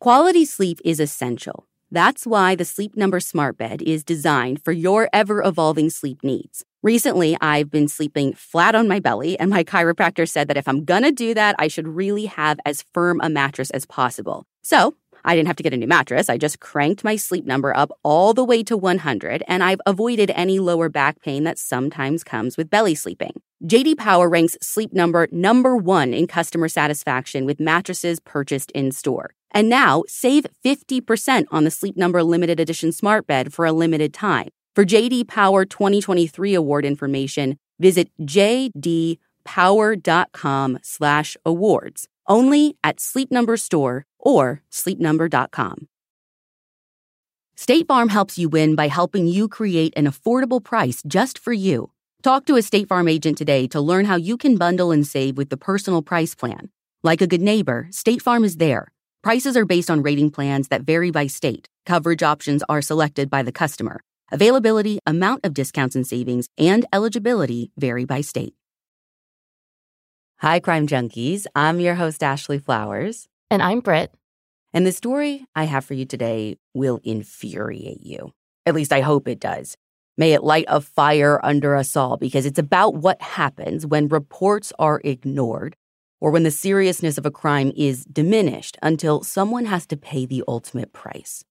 Quality sleep is essential. That's why the Sleep Number Smart Bed is designed for your ever evolving sleep needs. Recently, I've been sleeping flat on my belly, and my chiropractor said that if I'm gonna do that, I should really have as firm a mattress as possible. So, I didn't have to get a new mattress. I just cranked my sleep number up all the way to 100, and I've avoided any lower back pain that sometimes comes with belly sleeping. JD Power ranks Sleep Number number one in customer satisfaction with mattresses purchased in store. And now, save 50% on the Sleep Number limited edition smart bed for a limited time. For JD Power 2023 award information, visit jdpower.com/awards. Only at Sleep Number store or sleepnumber.com. State Farm helps you win by helping you create an affordable price just for you. Talk to a State Farm agent today to learn how you can bundle and save with the personal price plan. Like a good neighbor, State Farm is there. Prices are based on rating plans that vary by state. Coverage options are selected by the customer. Availability, amount of discounts and savings, and eligibility vary by state. Hi, crime junkies. I'm your host, Ashley Flowers. And I'm Britt. And the story I have for you today will infuriate you. At least I hope it does. May it light a fire under us all because it's about what happens when reports are ignored or when the seriousness of a crime is diminished until someone has to pay the ultimate price.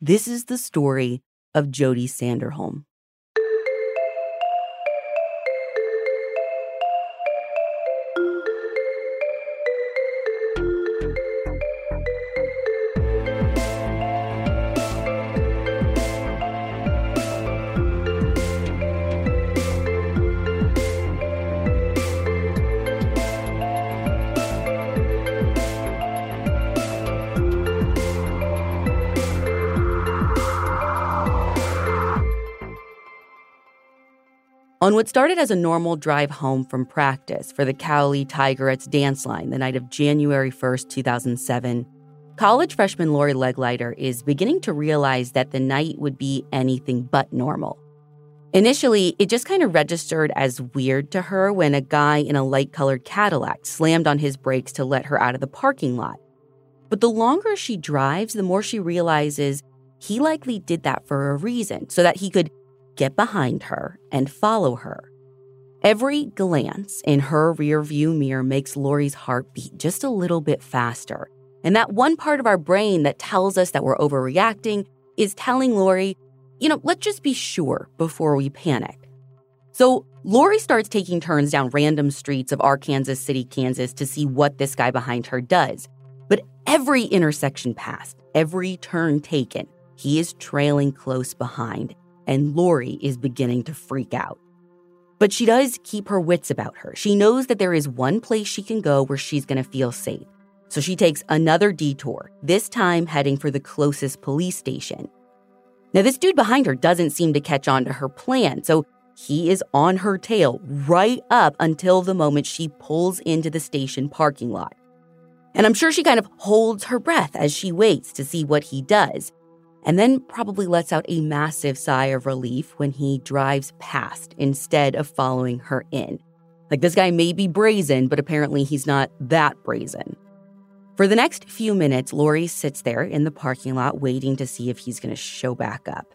This is the story of Jodi Sanderholm. On what started as a normal drive home from practice for the Cowley Tigerettes dance line the night of January 1st, 2007, college freshman Lori Leglighter is beginning to realize that the night would be anything but normal. Initially, it just kind of registered as weird to her when a guy in a light colored Cadillac slammed on his brakes to let her out of the parking lot. But the longer she drives, the more she realizes he likely did that for a reason, so that he could get behind her, and follow her. Every glance in her rearview mirror makes Lori's heart beat just a little bit faster. And that one part of our brain that tells us that we're overreacting is telling Lori, you know, let's just be sure before we panic. So Lori starts taking turns down random streets of Arkansas City, Kansas to see what this guy behind her does. But every intersection passed, every turn taken, he is trailing close behind and Lori is beginning to freak out. But she does keep her wits about her. She knows that there is one place she can go where she's going to feel safe. So she takes another detour, this time heading for the closest police station. Now, this dude behind her doesn't seem to catch on to her plan, so he is on her tail right up until the moment she pulls into the station parking lot. And I'm sure she kind of holds her breath as she waits to see what he does and then probably lets out a massive sigh of relief when he drives past instead of following her in. Like, this guy may be brazen, but apparently he's not that brazen. For the next few minutes, Lori sits there in the parking lot waiting to see if he's going to show back up.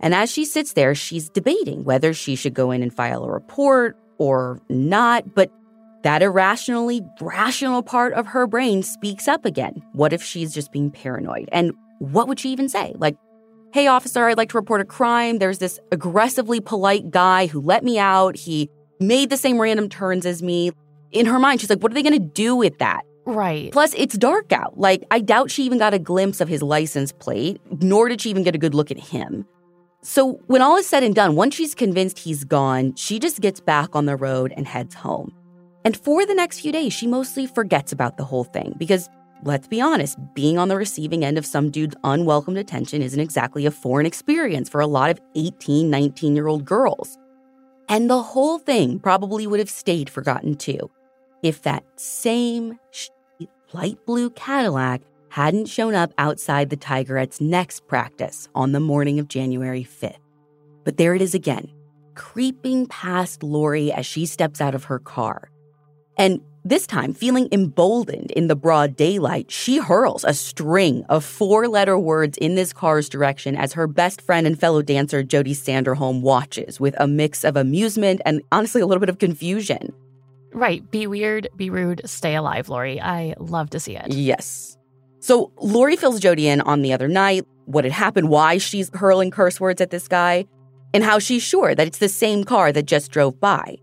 And as she sits there, she's debating whether she should go in and file a report or not, but that irrationally rational part of her brain speaks up again. What if she's just being paranoid? And what would she even say? Like, hey, officer, I'd like to report a crime. There's this aggressively polite guy who let me out. He made the same random turns as me. In her mind, she's like, what are they going to do with that? Right. Plus, it's dark out. Like, I doubt she even got a glimpse of his license plate, nor did she even get a good look at him. So, when all is said and done, once she's convinced he's gone, she just gets back on the road and heads home. And for the next few days, she mostly forgets about the whole thing because let's be honest, being on the receiving end of some dude's unwelcomed attention isn't exactly a foreign experience for a lot of 18, 19 year old girls. And the whole thing probably would have stayed forgotten too if that same light blue Cadillac hadn't shown up outside the Tigerettes' next practice on the morning of January 5th. But there it is again, creeping past Lori as she steps out of her car. And this time, feeling emboldened in the broad daylight, she hurls a string of four letter words in this car's direction as her best friend and fellow dancer Jodi Sanderholm watches with a mix of amusement and honestly a little bit of confusion. Right. Be weird, be rude, stay alive, Lori. I love to see it. Yes. So Lori fills Jodi in on the other night, what had happened, why she's hurling curse words at this guy, and how she's sure that it's the same car that just drove by.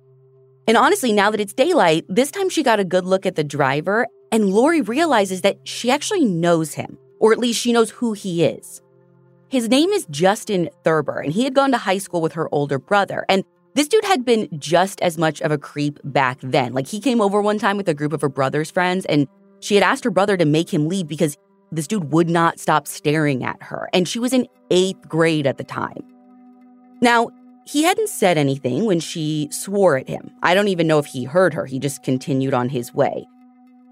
And honestly, now that it's daylight, this time she got a good look at the driver, and Lori realizes that she actually knows him, or at least she knows who he is. His name is Justin Thurber, and he had gone to high school with her older brother. And this dude had been just as much of a creep back then. Like, he came over one time with a group of her brother's friends, and she had asked her brother to make him leave because this dude would not stop staring at her. And she was in eighth grade at the time. Now, he hadn't said anything when she swore at him. I don't even know if he heard her. He just continued on his way.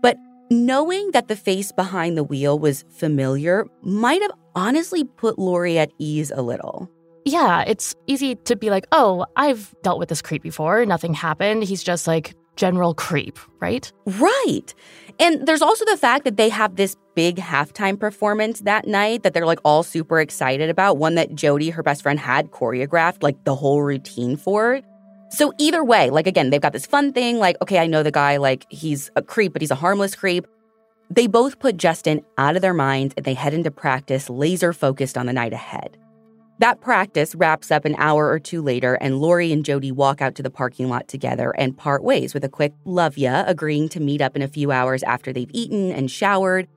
But knowing that the face behind the wheel was familiar might have honestly put Lori at ease a little. Yeah, it's easy to be like, oh, I've dealt with this creep before. Nothing happened. He's just like general creep, right? Right. And there's also the fact that they have this big halftime performance that night that they're like all super excited about, one that Jodi, her best friend, had choreographed like the whole routine for. So either way, like again, they've got this fun thing like, okay, I know the guy, like he's a creep, but he's a harmless creep. They both put Justin out of their minds and they head into practice laser focused on the night ahead. That practice wraps up an hour or two later, and Lori and Jodi walk out to the parking lot together and part ways with a quick love ya, agreeing to meet up in a few hours after they've eaten and showered.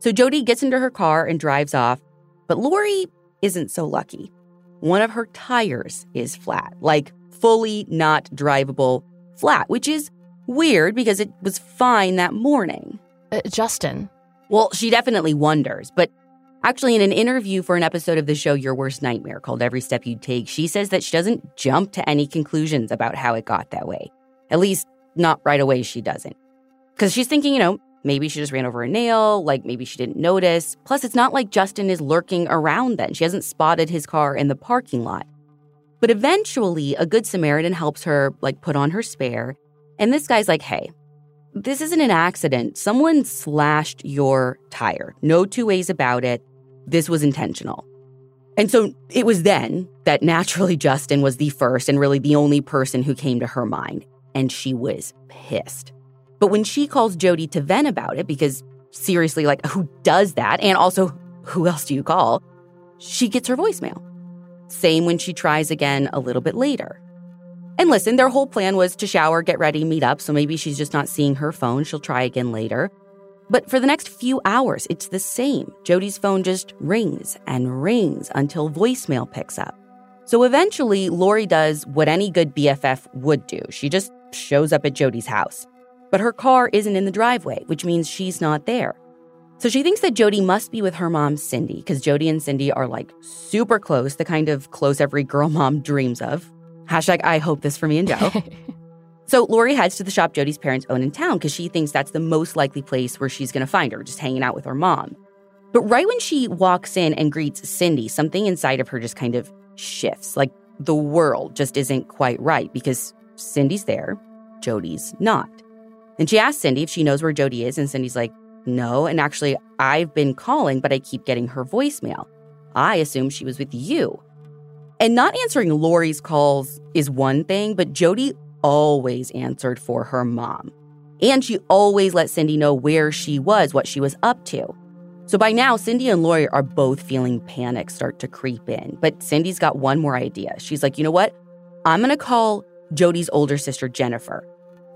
So Jodi gets into her car and drives off, but Lori isn't so lucky. One of her tires is flat, like fully not drivable flat, which is weird because it was fine that morning. Uh, Justin. Well, she definitely wonders, but Actually, in an interview for an episode of the show Your Worst Nightmare called Every Step You Take, she says that she doesn't jump to any conclusions about how it got that way. At least, not right away, she doesn't. Because she's thinking, you know, maybe she just ran over a nail, like maybe she didn't notice. Plus, it's not like Justin is lurking around then. She hasn't spotted his car in the parking lot. But eventually, a good Samaritan helps her, like, put on her spare. And this guy's like, hey, this isn't an accident. Someone slashed your tire. No two ways about it this was intentional. And so it was then that naturally Justin was the first and really the only person who came to her mind. And she was pissed. But when she calls Jodi to vent about it, because seriously, like, who does that? And also, who else do you call? She gets her voicemail. Same when she tries again a little bit later. And listen, their whole plan was to shower, get ready, meet up. So maybe she's just not seeing her phone. She'll try again later. But for the next few hours, it's the same. Jodi's phone just rings and rings until voicemail picks up. So eventually, Lori does what any good BFF would do. She just shows up at Jodi's house. But her car isn't in the driveway, which means she's not there. So she thinks that Jodi must be with her mom, Cindy, because Jodi and Cindy are like super close, the kind of close every girl mom dreams of. Hashtag I hope this for me and Joe. So Lori heads to the shop Jodi's parents own in town because she thinks that's the most likely place where she's going to find her, just hanging out with her mom. But right when she walks in and greets Cindy, something inside of her just kind of shifts. Like the world just isn't quite right because Cindy's there, Jodi's not. And she asks Cindy if she knows where Jodi is, and Cindy's like, no. And actually, I've been calling, but I keep getting her voicemail. I assume she was with you. And not answering Lori's calls is one thing, but Jodi always answered for her mom. And she always let Cindy know where she was, what she was up to. So by now, Cindy and Lori are both feeling panic start to creep in. But Cindy's got one more idea. She's like, you know what? I'm going to call Jodi's older sister, Jennifer.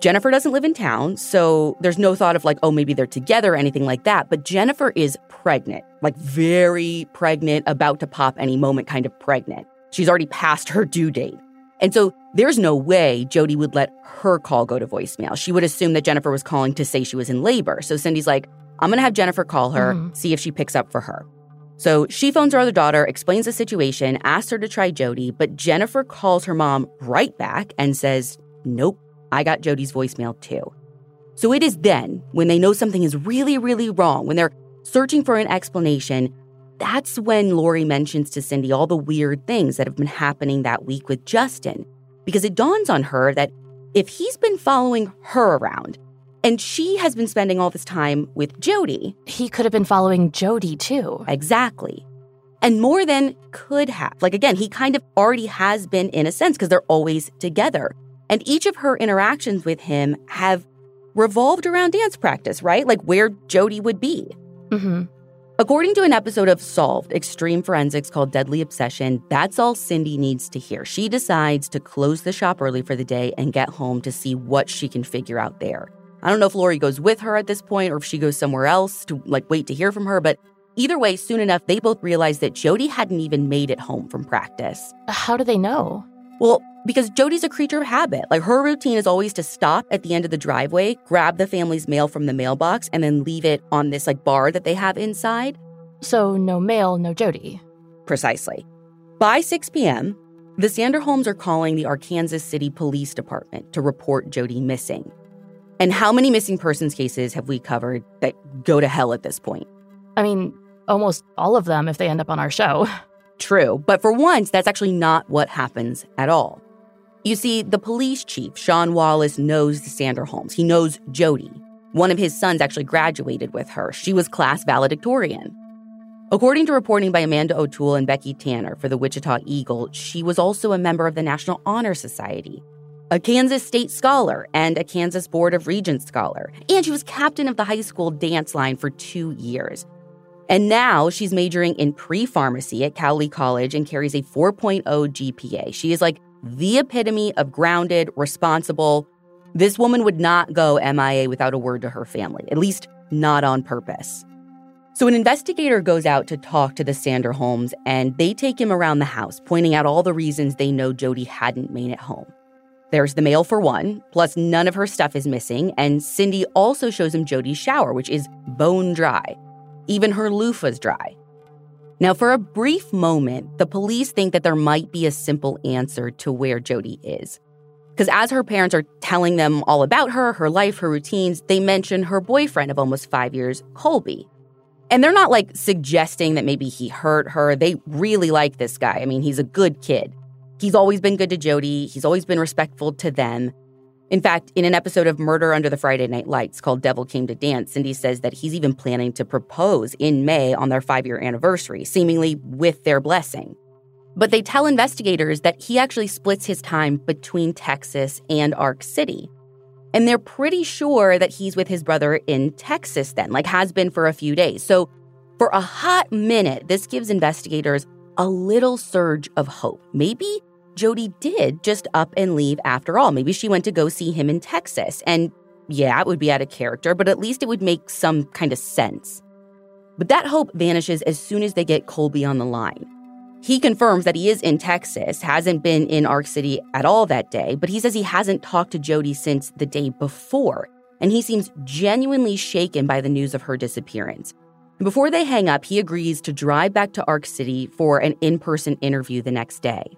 Jennifer doesn't live in town, so there's no thought of like, oh, maybe they're together or anything like that. But Jennifer is pregnant, like very pregnant, about to pop any moment, kind of pregnant. She's already past her due date. And so there's no way Jodi would let her call go to voicemail. She would assume that Jennifer was calling to say she was in labor. So Cindy's like, I'm going to have Jennifer call her, mm-hmm. see if she picks up for her. So she phones her other daughter, explains the situation, asks her to try Jodi, but Jennifer calls her mom right back and says, Nope, I got Jodi's voicemail too. So it is then, when they know something is really, really wrong, when they're searching for an explanation, that's when Lori mentions to Cindy all the weird things that have been happening that week with Justin, because it dawns on her that if he's been following her around, And she has been spending all this time with Jodi. He could have been following Jodi too. Exactly. And more than could have. Like, again, he kind of already has been in a sense because they're always together. And each of her interactions with him have revolved around dance practice, right? Like where Jodi would be. Mm-hmm. According to an episode of Solved Extreme Forensics called Deadly Obsession, that's all Cindy needs to hear. She decides to close the shop early for the day and get home to see what she can figure out there. I don't know if Lori goes with her at this point or if she goes somewhere else to like wait to hear from her, but either way, soon enough, they both realize that Jodi hadn't even made it home from practice. How do they know? Well, because Jodi's a creature of habit. Like her routine is always to stop at the end of the driveway, grab the family's mail from the mailbox, and then leave it on this like bar that they have inside. So no mail, no Jodi. Precisely. By 6 p.m., the Sanderholms are calling the Arkansas City Police Department to report Jodi missing. And how many missing persons cases have we covered that go to hell at this point? I mean, almost all of them if they end up on our show. True, but for once, that's actually not what happens at all. You see, the police chief, Sean Wallace, knows the Sanderholms. He knows Jodi. One of his sons actually graduated with her. She was class valedictorian. According to reporting by Amanda O'Toole and Becky Tanner for the Wichita Eagle, she was also a member of the National Honor Society, a Kansas State Scholar, and a Kansas Board of Regents Scholar. And she was captain of the high school dance line for two years. And now she's majoring in pre pharmacy at Cowley College and carries a 4.0 GPA. She is like the epitome of grounded, responsible. This woman would not go MIA without a word to her family, at least not on purpose. So, an investigator goes out to talk to the Sanderholms, and they take him around the house, pointing out all the reasons they know Jodi hadn't made it home. There's the mail for one, plus none of her stuff is missing, and Cindy also shows him Jodi's shower, which is bone dry. Even her loofah's dry. Now, for a brief moment, the police think that there might be a simple answer to where Jodi is. Because as her parents are telling them all about her, her life, her routines, they mention her boyfriend of almost five years, Colby. And they're not like suggesting that maybe he hurt her. They really like this guy. I mean, he's a good kid. He's always been good to Jodi, he's always been respectful to them. In fact, in an episode of Murder Under the Friday Night Lights called Devil Came to Dance, Cindy says that he's even planning to propose in May on their five year anniversary, seemingly with their blessing. But they tell investigators that he actually splits his time between Texas and Ark City. And they're pretty sure that he's with his brother in Texas then, like has been for a few days. So for a hot minute, this gives investigators a little surge of hope. Maybe Jodi did just up and leave after all. Maybe she went to go see him in Texas. And yeah, it would be out of character, but at least it would make some kind of sense. But that hope vanishes as soon as they get Colby on the line. He confirms that he is in Texas, hasn't been in Ark City at all that day, but he says he hasn't talked to Jodi since the day before, and he seems genuinely shaken by the news of her disappearance. Before they hang up, he agrees to drive back to Ark City for an in person interview the next day.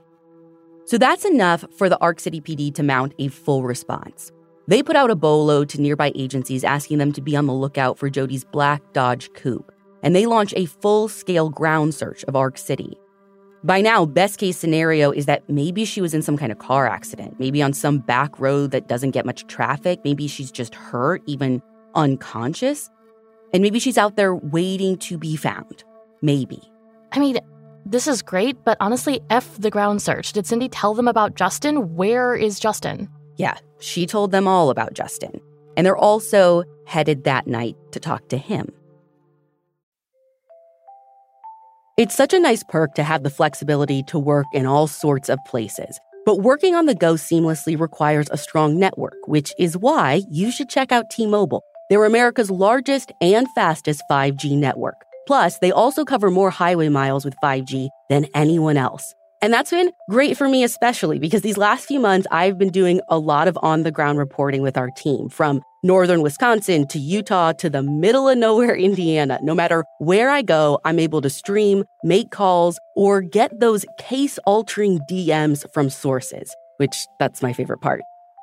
So that's enough for the Ark City PD to mount a full response. They put out a bolo to nearby agencies asking them to be on the lookout for Jodi's black Dodge coupe, and they launch a full scale ground search of Ark City. By now, best case scenario is that maybe she was in some kind of car accident, maybe on some back road that doesn't get much traffic, maybe she's just hurt, even unconscious, and maybe she's out there waiting to be found. Maybe. I mean, this is great, but honestly, F the ground search. Did Cindy tell them about Justin? Where is Justin? Yeah, she told them all about Justin. And they're also headed that night to talk to him. It's such a nice perk to have the flexibility to work in all sorts of places. But working on the go seamlessly requires a strong network, which is why you should check out T Mobile. They're America's largest and fastest 5G network. Plus, they also cover more highway miles with 5G than anyone else. And that's been great for me, especially because these last few months, I've been doing a lot of on the ground reporting with our team from northern Wisconsin to Utah to the middle of nowhere, Indiana. No matter where I go, I'm able to stream, make calls, or get those case altering DMs from sources, which that's my favorite part.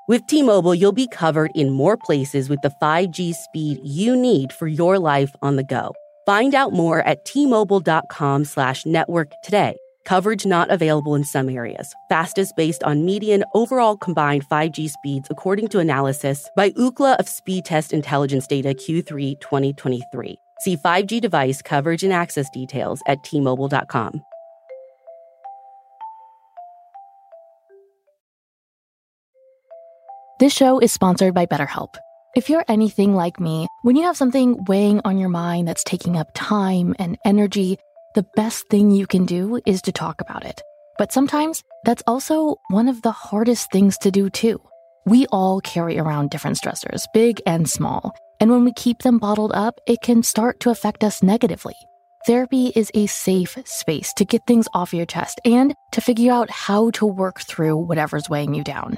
With T Mobile, you'll be covered in more places with the 5G speed you need for your life on the go. Find out more at tmobile.com slash network today. Coverage not available in some areas. Fastest based on median overall combined 5G speeds, according to analysis by Ookla of Speed Test Intelligence Data Q3 2023. See 5G device coverage and access details at tmobile.com. This show is sponsored by BetterHelp. If you're anything like me, when you have something weighing on your mind that's taking up time and energy, the best thing you can do is to talk about it. But sometimes that's also one of the hardest things to do, too. We all carry around different stressors, big and small. And when we keep them bottled up, it can start to affect us negatively. Therapy is a safe space to get things off your chest and to figure out how to work through whatever's weighing you down.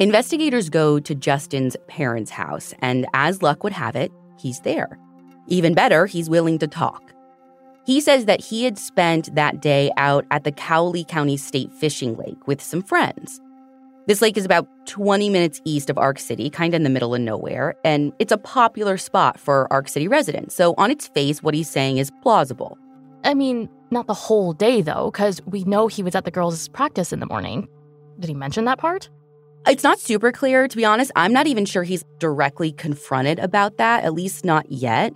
Investigators go to Justin's parents' house, and as luck would have it, he's there. Even better, he's willing to talk. He says that he had spent that day out at the Cowley County State Fishing Lake with some friends. This lake is about 20 minutes east of Ark City, kind of in the middle of nowhere, and it's a popular spot for Ark City residents. So, on its face, what he's saying is plausible. I mean, not the whole day, though, because we know he was at the girls' practice in the morning. Did he mention that part? It's not super clear, to be honest. I'm not even sure he's directly confronted about that, at least not yet.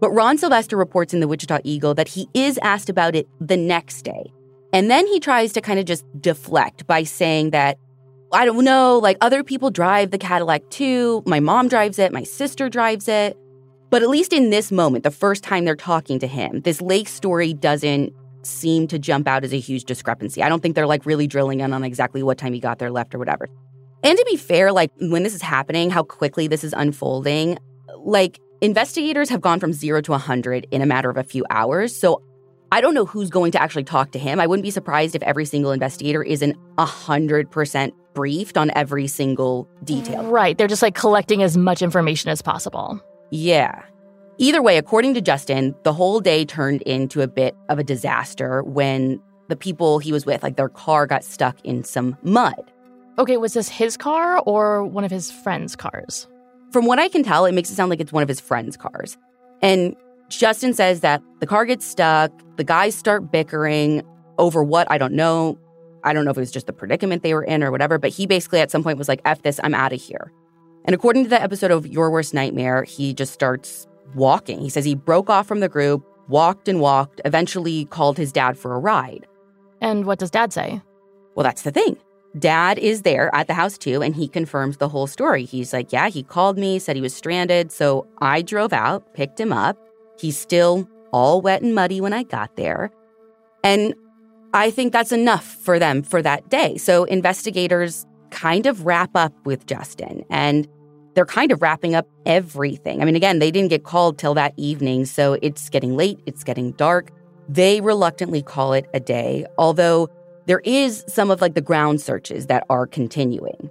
But Ron Sylvester reports in the Wichita Eagle that he is asked about it the next day. And then he tries to kind of just deflect by saying that, I don't know, like other people drive the Cadillac too. My mom drives it, my sister drives it. But at least in this moment, the first time they're talking to him, this lake story doesn't seem to jump out as a huge discrepancy. I don't think they're like really drilling in on exactly what time he got there left or whatever. And to be fair, like when this is happening, how quickly this is unfolding, like investigators have gone from zero to 100 in a matter of a few hours. So I don't know who's going to actually talk to him. I wouldn't be surprised if every single investigator isn't 100% briefed on every single detail. Right. They're just like collecting as much information as possible. Yeah. Either way, according to Justin, the whole day turned into a bit of a disaster when the people he was with, like their car got stuck in some mud. Okay, was this his car or one of his friends' cars? From what I can tell, it makes it sound like it's one of his friends' cars. And Justin says that the car gets stuck, the guys start bickering over what I don't know. I don't know if it was just the predicament they were in or whatever, but he basically at some point was like, F this, I'm out of here. And according to the episode of Your Worst Nightmare, he just starts walking. He says he broke off from the group, walked and walked, eventually called his dad for a ride. And what does dad say? Well, that's the thing. Dad is there at the house too, and he confirms the whole story. He's like, Yeah, he called me, said he was stranded. So I drove out, picked him up. He's still all wet and muddy when I got there. And I think that's enough for them for that day. So investigators kind of wrap up with Justin and they're kind of wrapping up everything. I mean, again, they didn't get called till that evening, so it's getting late, it's getting dark. They reluctantly call it a day, although there is some of like the ground searches that are continuing.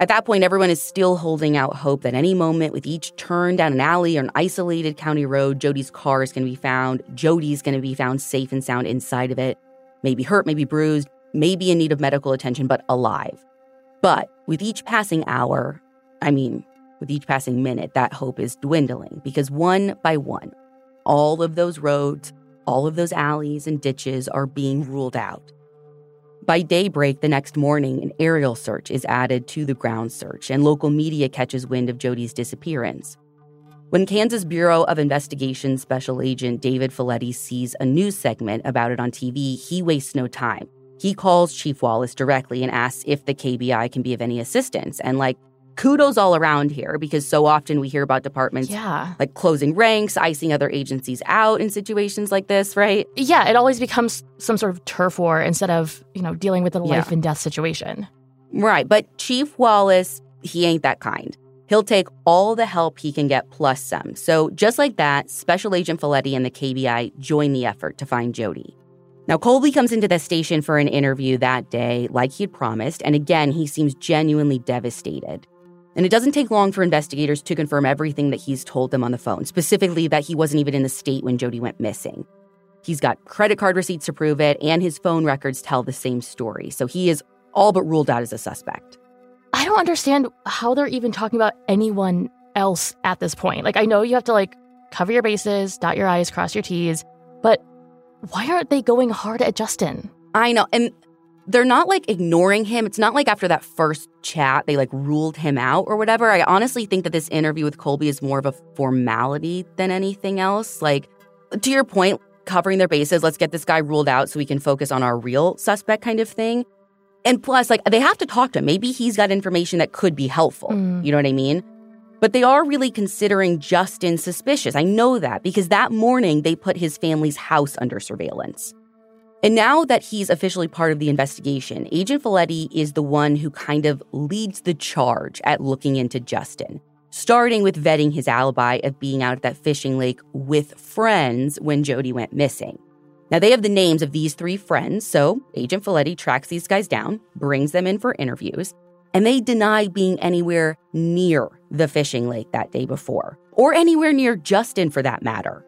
At that point, everyone is still holding out hope that any moment with each turn down an alley or an isolated county road, Jodi's car is going to be found. Jodi's going to be found safe and sound inside of it, maybe hurt, maybe bruised, maybe in need of medical attention, but alive. But with each passing hour, I mean, with each passing minute, that hope is dwindling because one by one, all of those roads, all of those alleys and ditches are being ruled out. By daybreak the next morning, an aerial search is added to the ground search, and local media catches wind of Jodi's disappearance. When Kansas Bureau of Investigation Special Agent David Folletti sees a news segment about it on TV, he wastes no time. He calls Chief Wallace directly and asks if the KBI can be of any assistance. And, like, kudos all around here because so often we hear about departments yeah. like closing ranks, icing other agencies out in situations like this, right? Yeah, it always becomes some sort of turf war instead of, you know, dealing with a life yeah. and death situation. Right. But Chief Wallace, he ain't that kind. He'll take all the help he can get plus some. So, just like that, Special Agent Felitti and the KBI join the effort to find Jodi. Now, Colby comes into the station for an interview that day, like he'd promised, and again, he seems genuinely devastated. And it doesn't take long for investigators to confirm everything that he's told them on the phone, specifically that he wasn't even in the state when Jodi went missing. He's got credit card receipts to prove it, and his phone records tell the same story. So he is all but ruled out as a suspect. I don't understand how they're even talking about anyone else at this point. Like, I know you have to like cover your bases, dot your I's, cross your T's, but why aren't they going hard at Justin? I know. And they're not like ignoring him. It's not like after that first chat, they like ruled him out or whatever. I honestly think that this interview with Colby is more of a formality than anything else. Like, to your point, covering their bases, let's get this guy ruled out so we can focus on our real suspect kind of thing. And plus, like, they have to talk to him. Maybe he's got information that could be helpful. Mm. You know what I mean? But they are really considering Justin suspicious. I know that because that morning they put his family's house under surveillance. And now that he's officially part of the investigation, Agent Felitti is the one who kind of leads the charge at looking into Justin, starting with vetting his alibi of being out at that fishing lake with friends when Jodi went missing. Now, they have the names of these three friends, so Agent Felitti tracks these guys down, brings them in for interviews, and they deny being anywhere near the fishing lake that day before, or anywhere near Justin for that matter.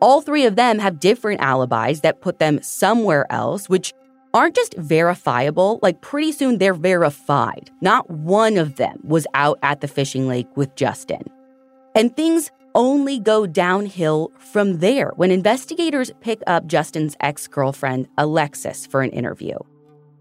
All three of them have different alibis that put them somewhere else, which aren't just verifiable, like pretty soon they're verified. Not one of them was out at the fishing lake with Justin. And things only go downhill from there when investigators pick up Justin's ex girlfriend, Alexis, for an interview.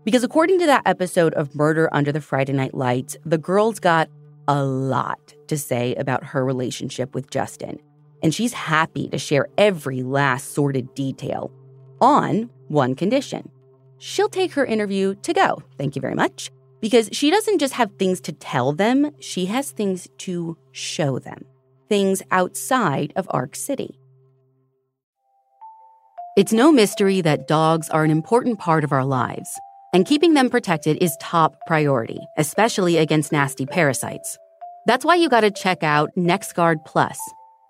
Because according to that episode of Murder Under the Friday Night Lights, the girl's got a lot to say about her relationship with Justin. And she's happy to share every last sordid detail on one condition. She'll take her interview to go. Thank you very much. Because she doesn't just have things to tell them, she has things to show them things outside of Ark City. It's no mystery that dogs are an important part of our lives, and keeping them protected is top priority, especially against nasty parasites. That's why you gotta check out NexGard Plus,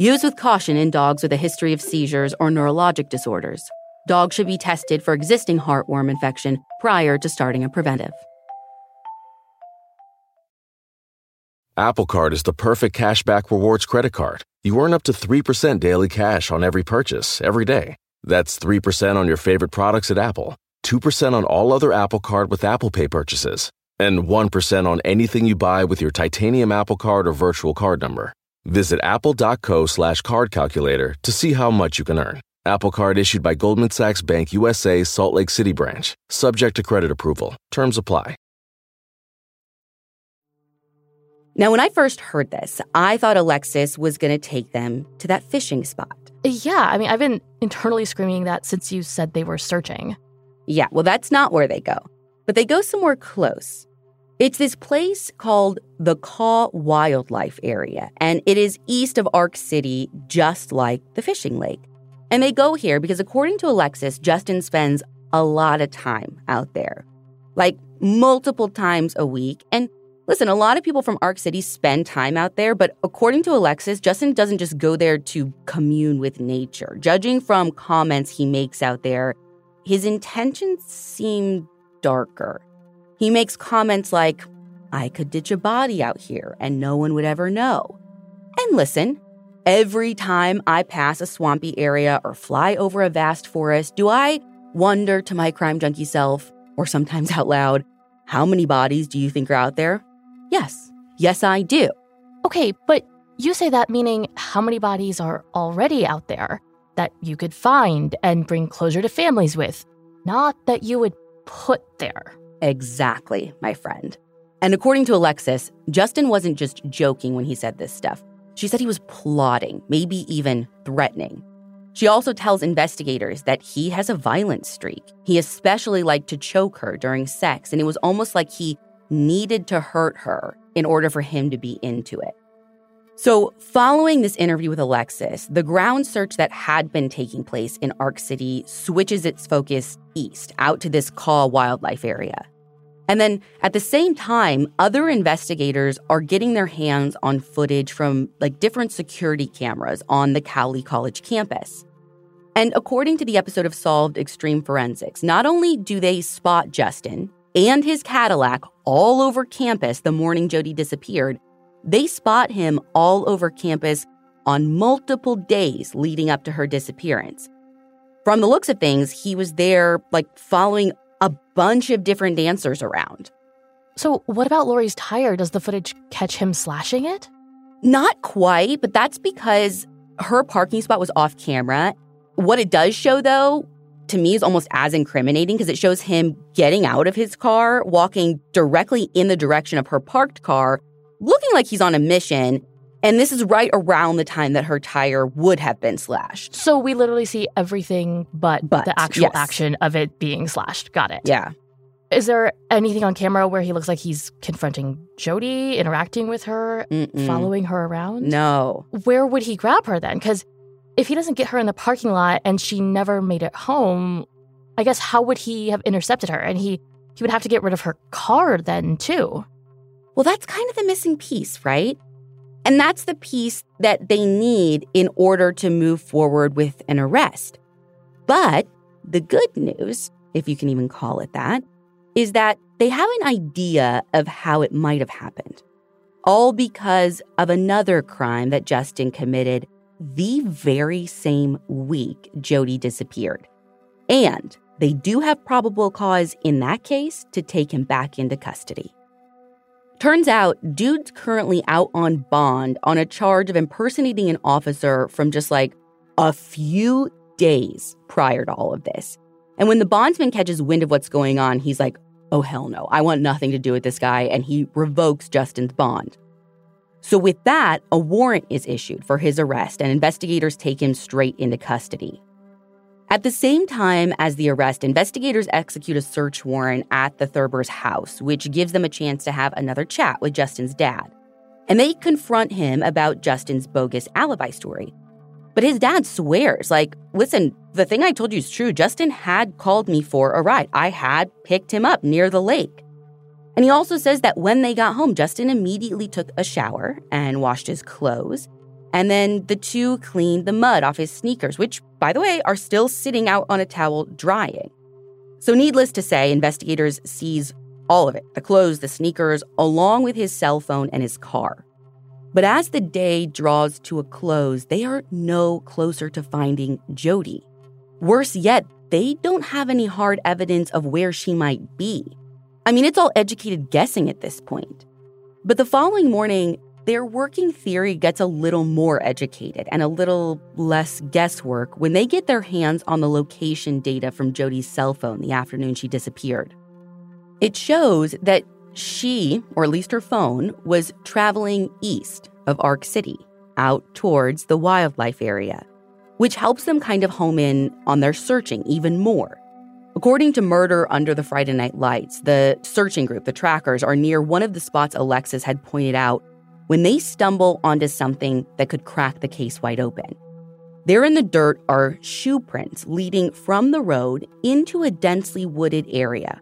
Use with caution in dogs with a history of seizures or neurologic disorders. Dogs should be tested for existing heartworm infection prior to starting a preventive. Apple Card is the perfect cashback rewards credit card you earn up to 3% daily cash on every purchase every day. That's 3% on your favorite products at Apple, 2% on all other Apple Card with Apple Pay purchases, and 1% on anything you buy with your titanium Apple Card or virtual card number. Visit apple.co slash card calculator to see how much you can earn. Apple Card issued by Goldman Sachs Bank USA Salt Lake City branch, subject to credit approval. Terms apply. Now, when I first heard this, I thought Alexis was going to take them to that fishing spot. Yeah, I mean, I've been internally screaming that since you said they were searching. Yeah, well, that's not where they go. But they go somewhere close. It's this place called the Kaw Wildlife Area, and it is east of Ark City, just like the fishing lake. And they go here because, according to Alexis, Justin spends a lot of time out there, like multiple times a week. And Listen, a lot of people from Ark City spend time out there, but according to Alexis, Justin doesn't just go there to commune with nature. Judging from comments he makes out there, his intentions seem darker. He makes comments like, I could ditch a body out here and no one would ever know. And listen, every time I pass a swampy area or fly over a vast forest, do I wonder to my crime junkie self, or sometimes out loud, how many bodies do you think are out there? Yes. Yes, I do. Okay, but you say that meaning how many bodies are already out there that you could find and bring closure to families with, not that you would put there. Exactly, my friend. And according to Alexis, Justin wasn't just joking when he said this stuff. She said he was plotting, maybe even threatening. She also tells investigators that he has a violent streak. He especially liked to choke her during sex, and it was almost like he needed to hurt her in order for him to be into it. So, following this interview with Alexis, the ground search that had been taking place in Ark City switches its focus east, out to this Kaw wildlife area. And then at the same time, other investigators are getting their hands on footage from like different security cameras on the Cowley College campus. And according to the episode of Solved Extreme Forensics, not only do they spot Justin and his Cadillac all over campus the morning Jodi disappeared, they spot him all over campus on multiple days leading up to her disappearance. From the looks of things, he was there like following a bunch of different dancers around. So, what about Lori's tire? Does the footage catch him slashing it? Not quite, but that's because her parking spot was off camera. What it does show, though, to me is almost as incriminating because it shows him getting out of his car, walking directly in the direction of her parked car, looking like he's on a mission. And this is right around the time that her tire would have been slashed. So we literally see everything but, But, the actual yes. action of it being slashed. Got it. Yeah. Is there anything on camera where he looks like he's confronting Jodi, interacting with her, Mm-mm. following her around? No. Where would he grab her then? Because if he doesn't get her in the parking lot and she never made it home, I guess how would he have intercepted her? And he he would have to get rid of her car then too. Well, that's kind of the missing piece, right? And that's the piece that they need in order to move forward with an arrest. But the good news, if you can even call it that, is that they have an idea of how it might have happened. All because of another crime that Justin committed the very same week Jodi disappeared. And they do have probable cause in that case to take him back into custody. Turns out, dude's currently out on bond on a charge of impersonating an officer from just like a few days prior to all of this. And when the bondsman catches wind of what's going on, he's like, oh, hell no, I want nothing to do with this guy. And he revokes Justin's bond. So, with that, a warrant is issued for his arrest, and investigators take him straight into custody. At the same time as the arrest, investigators execute a search warrant at the Thurbers' house, which gives them a chance to have another chat with Justin's dad. And they confront him about Justin's bogus alibi story. But his dad swears, like, listen, the thing I told you is true. Justin had called me for a ride. I had picked him up near the lake. And he also says that when they got home, Justin immediately took a shower and washed his clothes. And then the two cleaned the mud off his sneakers, which, by the way, are still sitting out on a towel drying. So, needless to say, investigators seize all of it the clothes, the sneakers, along with his cell phone and his car. But as the day draws to a close, they are no closer to finding Jodi. Worse yet, they don't have any hard evidence of where she might be. I mean, it's all educated guessing at this point. But the following morning, their working theory gets a little more educated and a little less guesswork when they get their hands on the location data from Jodi's cell phone the afternoon she disappeared. It shows that she, or at least her phone, was traveling east of Ark City, out towards the wildlife area, which helps them kind of home in on their searching even more. According to Murder Under the Friday Night Lights, the searching group, the trackers, are near one of the spots Alexis had pointed out when they stumble onto something that could crack the case wide open. There in the dirt are shoe prints leading from the road into a densely wooded area.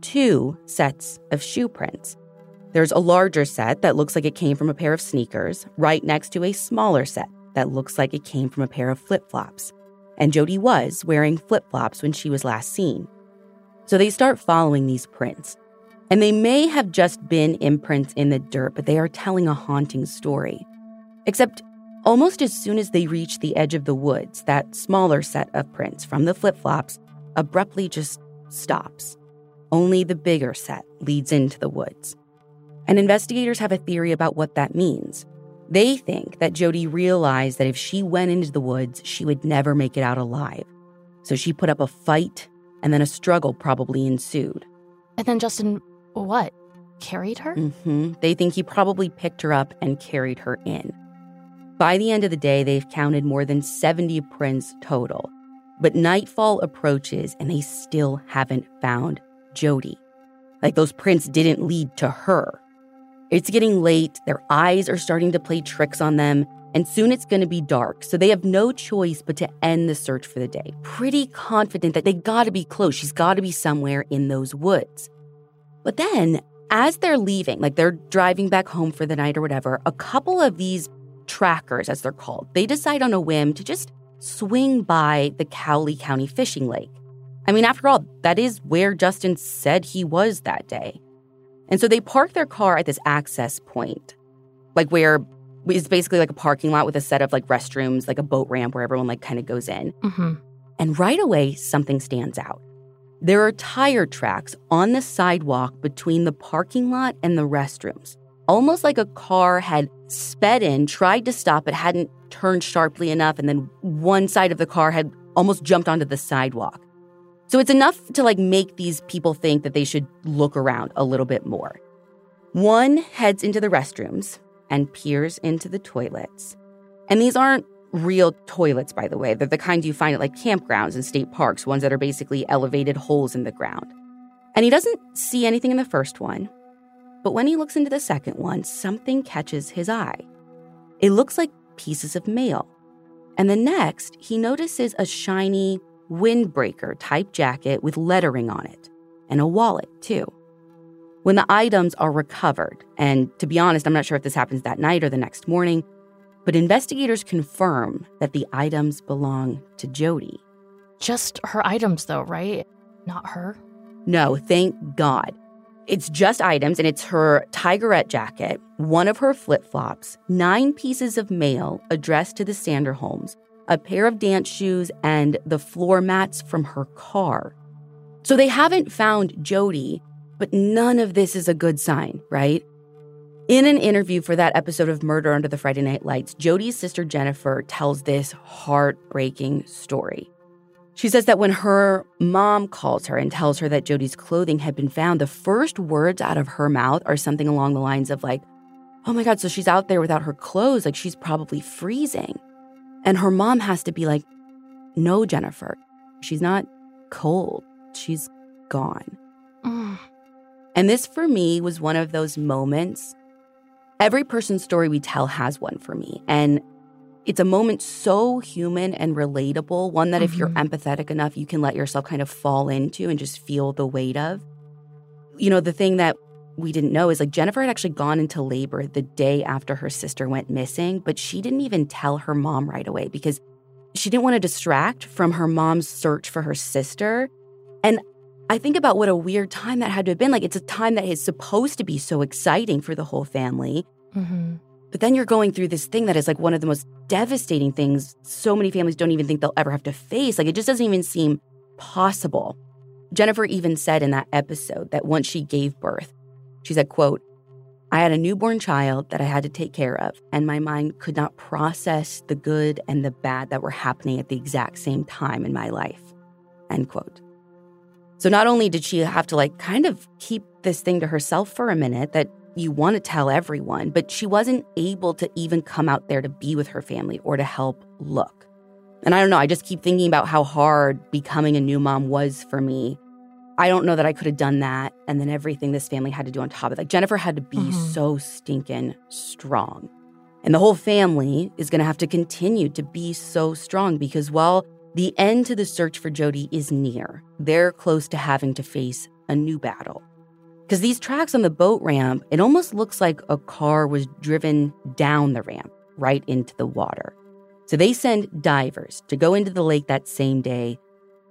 Two sets of shoe prints. There's a larger set that looks like it came from a pair of sneakers, right next to a smaller set that looks like it came from a pair of flip flops. And Jodi was wearing flip flops when she was last seen. So they start following these prints. And they may have just been imprints in the dirt, but they are telling a haunting story. Except almost as soon as they reach the edge of the woods, that smaller set of prints from the flip flops abruptly just stops. Only the bigger set leads into the woods. And investigators have a theory about what that means. They think that Jodi realized that if she went into the woods, she would never make it out alive. So she put up a fight, and then a struggle probably ensued. And then Justin, what? Carried her? hmm They think he probably picked her up and carried her in. By the end of the day, they've counted more than 70 prints total. But nightfall approaches and they still haven't found Jodi. Like those prints didn't lead to her. It's getting late, their eyes are starting to play tricks on them, and soon it's going to be dark, so they have no choice but to end the search for the day. Pretty confident that they got to be close. She's got to be somewhere in those woods. But then, as they're leaving, like they're driving back home for the night or whatever, a couple of these trackers, as they're called, they decide on a whim to just swing by the Cowley County fishing lake. I mean, after all, that is where Justin said he was that day. And so they park their car at this access point, like where it's basically like a parking lot with a set of like restrooms, like a boat ramp where everyone like kind of goes in. Mm-hmm. And right away, something stands out. There are tire tracks on the sidewalk between the parking lot and the restrooms, almost like a car had sped in, tried to stop, but hadn't turned sharply enough, and then one side of the car had almost jumped onto the sidewalk. So it's enough to like make these people think that they should look around a little bit more. One heads into the restrooms and peers into the toilets. And these aren't real toilets, by the way. They're the kind you find at like campgrounds and state parks, ones that are basically elevated holes in the ground. And he doesn't see anything in the first one. But when he looks into the second one, something catches his eye. It looks like pieces of mail. And the next, he notices a shiny windbreaker type jacket with lettering on it, and a wallet, too. When the items are recovered, and to be honest, I'm not sure if this happens that night or the next morning, but investigators confirm that the items belong to Jodi. Just her items, though, right? Not her? No, thank God. It's just items, and it's her tigerette jacket, one of her flip flops, nine pieces of mail addressed to the Sanderholms, a pair of dance shoes, and the floor mats from her car. So they haven't found Jodi, but none of this is a good sign, right? In an interview for that episode of Murder Under the Friday Night Lights, Jodi's sister Jennifer tells this heartbreaking story. She says that when her mom calls her and tells her that Jodi's clothing had been found, the first words out of her mouth are something along the lines of like, "Oh my god, so she's out there without her clothes, like she's probably freezing." And her mom has to be like, no, Jennifer, she's not cold. She's gone. And this for me was one of those moments. Every person's story we tell has one for me. And it's a moment so human and relatable, one that mm-hmm. if you're mm-hmm. empathetic enough, you can let yourself kind of fall into and just feel the weight of. You know, the thing that we didn't know is like Jennifer had actually gone into labor the day after her sister went missing, but she didn't even tell her mom right away because she didn't want to distract from her mom's search for her sister. And I think about what a weird time that had to have been. Like, it's a time that is supposed to be so exciting for the whole family. Mm-hmm. But then you're going through this thing that is like one of the most devastating things so many families don't even think they'll ever have to face. Like, it just doesn't even seem possible. Jennifer even said in that episode that once she gave birth, she said, quote, I had a newborn child that I had to take care of, and my mind could not process the good and the bad that were happening at the exact same time in my life. End quote. So not only did she have to like kind of keep this thing to herself for a minute that you want to tell everyone, but she wasn't able to even come out there to be with her family or to help look. And I don't know, I just keep thinking about how hard becoming a new mom was for me I don't know that I could have done that. And then everything this family had to do on top of it. Like Jennifer had to be mm-hmm. so stinking strong. And the whole family is going to have to continue to be so strong because while the end to the search for Jodi is near, they're close to having to face a new battle. Because these tracks on the boat ramp, it almost looks like a car was driven down the ramp right into the water. So they send divers to go into the lake that same day,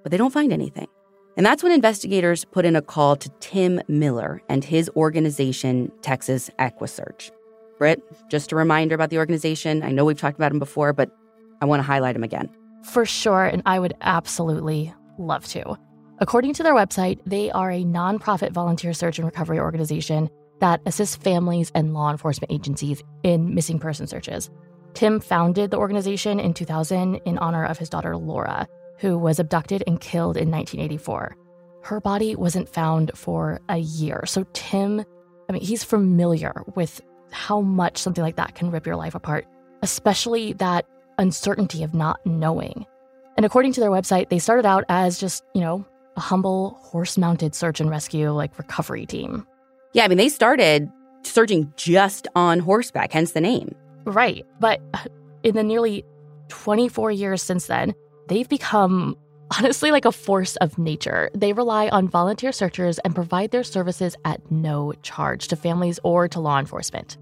but they don't find anything. And that's when investigators put in a call to Tim Miller and his organization, Texas EquuSearch. Britt, just a reminder about the organization. I know we've talked about him before, but I want to highlight him again. For sure, and I would absolutely love to. According to their website, they are a nonprofit volunteer search and recovery organization that assists families and law enforcement agencies in missing person searches. Tim founded the organization in 2000 in honor of his daughter Laura, who was abducted and killed in 1984. Her body wasn't found for a year. So, Tim, I mean, he's familiar with how much something like that can rip your life apart. especially that uncertainty of not knowing. And according to their website, they started out as just, you know, a humble horse mounted search and rescue, like recovery team. Yeah, I mean, they started searching just on horseback, hence the name. Right. But in the nearly 24 years since then, they've become honestly like a force of nature. They rely on volunteer searchers and provide their services at no charge to families or to law enforcement.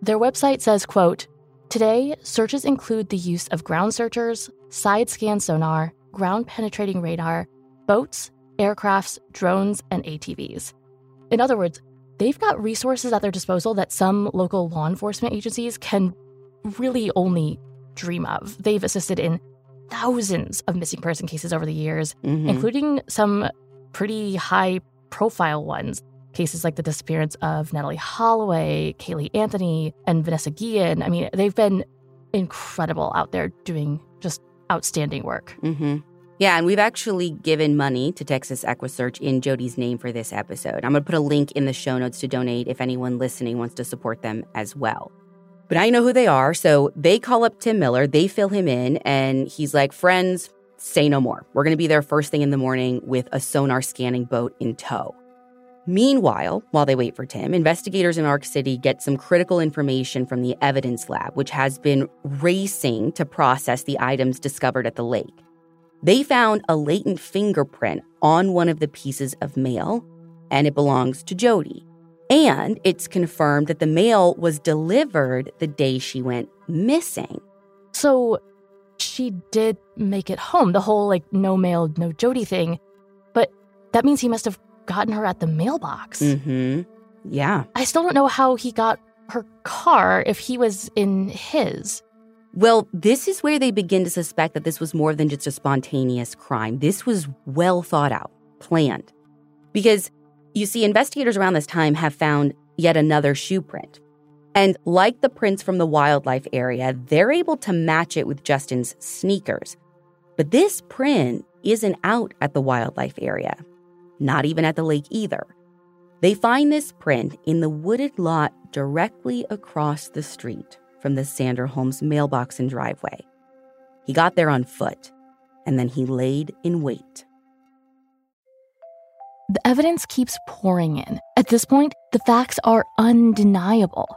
Their website says, quote, Today, searches include the use of ground searchers, side scan sonar, ground penetrating radar, boats, aircrafts, drones, and ATVs. In other words, they've got resources at their disposal that some local law enforcement agencies can really only dream of. They've assisted in thousands of missing person cases over the years, mm-hmm. including some pretty high profile ones. Cases like the disappearance of Natalee Holloway, Caylee Anthony, and Vanessa Guillen. I mean, they've been incredible out there doing just outstanding work. Mm-hmm. Yeah, and we've actually given money to Texas EquuSearch in Jodi's name for this episode. I'm going to put a link in the show notes to donate if anyone listening wants to support them as well. But I know who they are. So they call up Tim Miller, they fill him in, and he's like, Friends, say no more. We're going to be there first thing in the morning with a sonar scanning boat in tow. Meanwhile, while they wait for Tim, investigators in Ark City get some critical information from the evidence lab, which has been racing to process the items discovered at the lake. They found a latent fingerprint on one of the pieces of mail, and it belongs to Jodi. And it's confirmed that the mail was delivered the day she went missing. So she did make it home, the whole like no mail, no Jodi thing. But that means he must have gotten her at the mailbox. Mm-hmm. Yeah. I still don't know how he got her car if he was in his. Well, this is where they begin to suspect that this was more than just a spontaneous crime. This was well thought out, planned. Because you see, investigators around this time have found yet another shoe print. And like the prints from the wildlife area, they're able to match it with Justin's sneakers. But this print isn't out at the wildlife area, not even at the lake either. They find this print in the wooded lot directly across the street from the Sanderholms mailbox and driveway. He got there on foot, and then he laid in wait. The evidence keeps pouring in. At this point, the facts are undeniable.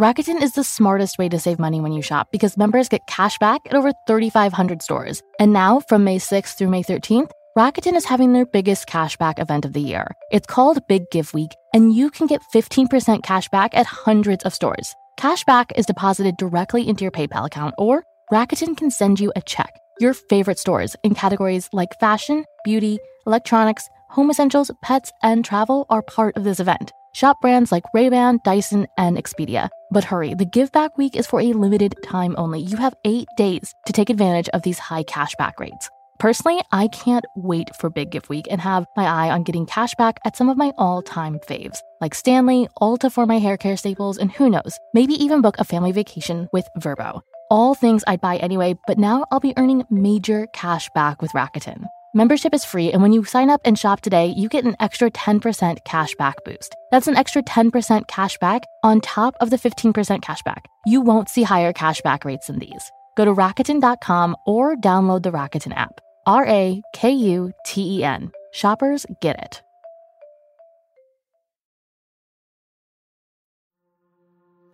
Rakuten is the smartest way to save money when you shop because members get cash back at over 3,500 stores. And now, from May 6th through May 13th, Rakuten is having their biggest cashback event of the year. It's called Big Give Week, and you can get 15% cash back at hundreds of stores. Cashback is deposited directly into your PayPal account, or Rakuten can send you a check. Your favorite stores in categories like fashion, beauty, electronics, home essentials, pets, and travel are part of this event. Shop brands like Ray-Ban, Dyson, and Expedia. But hurry, the Give Back Week is for a limited time only. You have eight days to take advantage of these high cashback rates. Personally, I can't wait for Big Give Week and have my eye on getting cash back at some of my all time faves, like Stanley, Ulta for my hair care staples, and who knows, maybe even book a family vacation with Vrbo. All things I'd buy anyway, but now I'll be earning major cash back with Rakuten. Membership is free, and when you sign up and shop today, you get an extra 10% cashback boost. That's an extra 10% cashback on top of the 15% cashback. You won't see higher cashback rates than these. Go to Rakuten.com or download the Rakuten app. R A K U T E N. Shoppers get it.